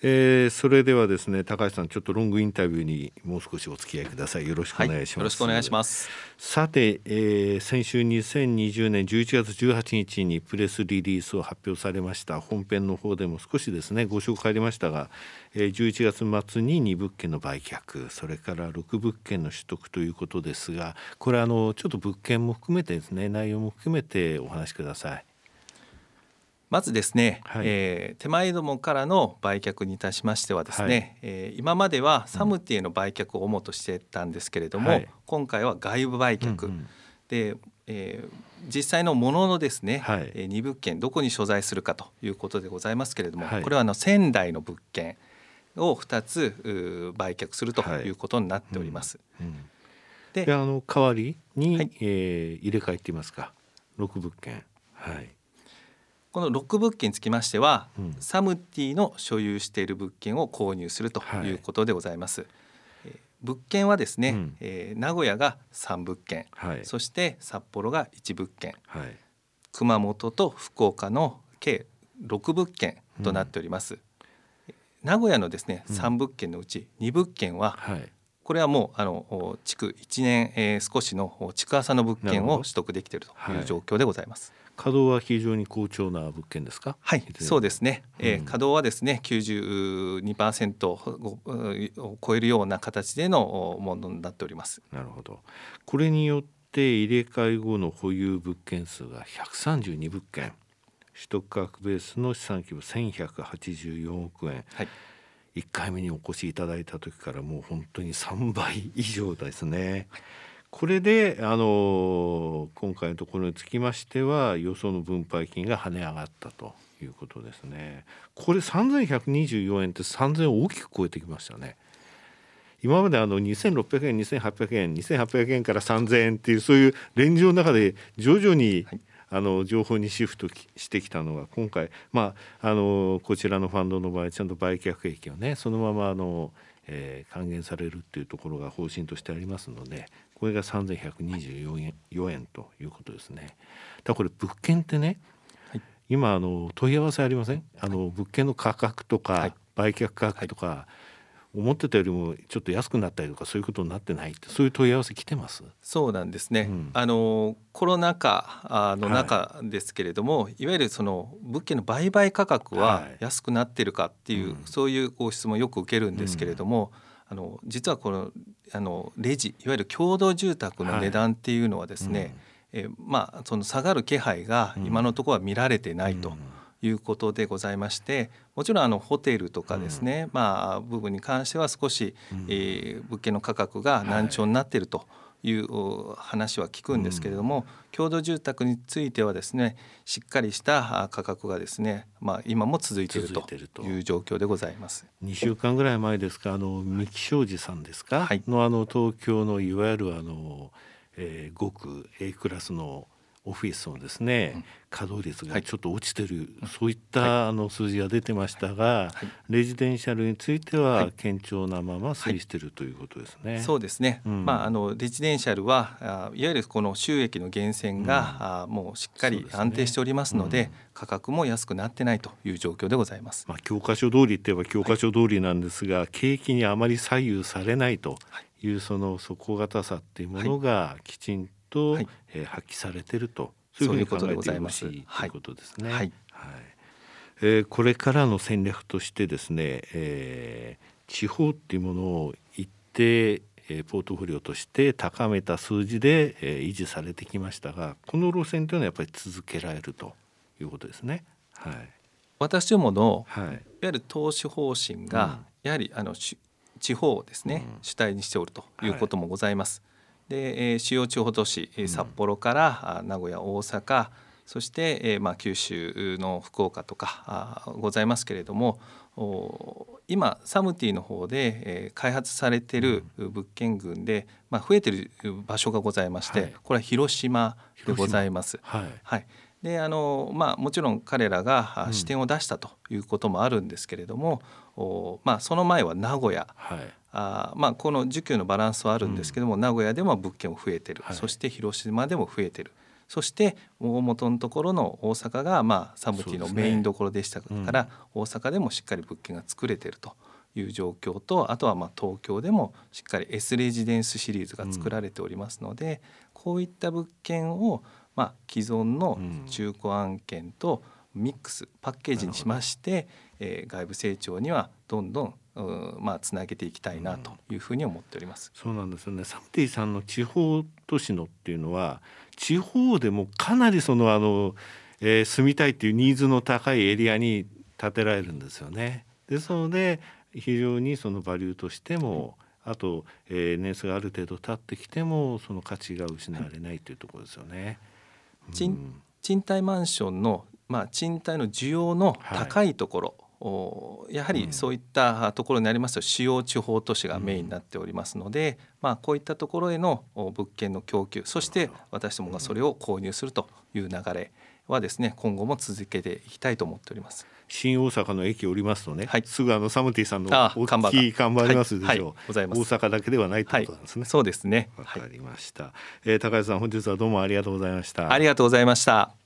えー、それではですね高橋さんちょっとロングインタビューにもう少しお付き合いください。よろしくお願いします、はい、よろしくお願いします。さて、えー、先週2020年11月18日にプレスリリースを発表されました。本編の方でも少しですねご紹介ありましたが、えー、11月末に2物件の売却それから6物件の取得ということですがこれあのちょっと物件も含めてですね内容も含めてお話しくださいまずですね、はい、えー、手前どもからの売却にいたしましてはですね、はい、えー、今まではサムティへの売却を主としてたんですけれども、はい、今回は外部売却、うんうん、で、えー、実際のもののですね、はい、えー、2物件どこに所在するかということでございますけれども、これはあの仙台の物件を2つ売却するとい。うことになっております。うんうん、であの代わりに、はい、えー、入れ替えていますか6物件。はいこの6物件につきましては、うん、サムティの所有している物件を購入するということでございます。はい、物件はですね、うん、えー、名古屋が3物件、はい、そして札幌が1物件、はい、熊本と福岡の計6物件となっております。うん、名古屋のですね3物件のうち2物件は、これはもうあの築1年、えー、少しの築浅の物件を取得できているという状況でございます。稼働は非常に好調な物件ですか？はい、そうですね。うん、えー、稼働はですね、92%を超えるような形でのものになっております。なるほど。これによって入れ替え後の保有物件数が132物件、取得価格ベースの資産規模1184億円。はい。1回目にお越しいただいた時からもう本当に3倍以上ですね。これであの今回のところにつきましては予想の分配金が跳ね上がったということですね。これ3124円って3000円大きく超えてきましたね。今まであの2600円2800円2800円から3000円っていうそういうレンジの中で徐々に、あの情報にシフトしてきたのが今回、まあ、あのこちらのファンドの場合ちゃんと売却益をねそのままあの、えー、還元されるっていうところが方針としてありますのでこれが3124円 ,4 円ということですね。だこれ物件ってね、はい、今あの問い合わせありません？あの物件の価格とか、売却価格とか、思ってたよりもちょっと安くなったりとかそういうことになってないってそういう問い合わせ来てます？そうなんですね、うん、あのコロナ禍の中ですけれども、はい、いわゆるその物件の売買価格は安くなってるかっていう、はい、そういうご質問よく受けるんですけれども、うん。あの実はこのあのレジいわゆる共同住宅の値段っていうのはですね、はいうん、えまあその下がる気配が今のところは見られてないと。いうことでございましてもちろんあのホテルとかですね、うん、まあ部分に関しては少し、うん、えー、物件の価格が難聴になっていると。はいいう話は聞くんですけれども、うん、共同住宅についてはですねしっかりした価格がですね、まあ、今も続いていると。いう状況でございます。2週間ぐらい前ですかあの三木商事さんですか、はい、のあの東京のいわゆるあの、えー、極 A クラスのオフィスのですね、稼働率がちょっと落ちてる、はい、そういったあの数字が出てましたが、はい、レジデンシャルについては堅調なまま推移しているということですね。そうですね。うん、まああのレジデンシャルはいわゆるこの収益の源泉が、うん、もうしっかり安定しておりますので、でねうん、価格も安くなってないという状況でございます。まあ教科書通りって言えば教科書通りなんですが、はい、景気にあまり左右されないというその底堅さっていうものがきちんと、はい、えー、発揮されているとそういうふうに考えてほしいということですね。はい、はい、えー、これからの戦略としてですね、えー、地方っていうものを一定えポートフォリオとして高めた数字で、え維持されてきましたがこの路線というのはやっぱり続けられるということですね。はい、私どもの、はい、いわゆる投資方針が、やはりあの地方をですね、うん、主体にしておるということもございます。で、えー、主要地方都市、札幌から名古屋大阪そして、えーまあ、九州の福岡とかあございますけれども今サムティの方で、えー、開発されてる物件群で、まあ、増えてる場所がございまして、はい、これは広島でございます。はい、はいであのまあ、もちろん彼らが視点を出したということもあるんですけれども、うん、まあ、その前は名古屋、はい、あまあ、この需給のバランスはあるんですけども、うん、名古屋でも物件も増えてる、はい、そして広島でも増えてる。そして大元のところの大阪がまあサムティのメインどころでしたから、ねうん、大阪でもしっかり物件が作れてると。いう状況とあとはまあ東京でもしっかり S レジデンスシリーズが作られておりますので、こういった物件をまあ既存の中古案件とミックスパッケージにしまして、えー、外部成長にはどんどんまあつなげていきたいなというふうに思っております。そうなんですよね。サムティさんの地方都市のっていうのは地方でもかなりそのあの、えー、住みたいっていうニーズの高いエリアに建てられるんですよね。ですので非常にそのバリューとしても、あと、えー、年数がある程度経ってきてもその価値が失われないというところですよね。賃賃貸マンションのまあ賃貸の需要の高いところ、はい、やはりそういったところになりますと主要地方都市がメインになっておりますので、まあ、こういったところへの物件の供給そして私どもがそれを購入するという流れはですね今後も続けていきたいと思っております。新大阪の駅降りますとね、はい、すぐあのサムティさんの大きい看板ありますでしょう、はい。はい、ございます。大阪だけではないということなんですね、そうですね。わかりました、えー、高橋さん本日はどうもありがとうございました。ありがとうございました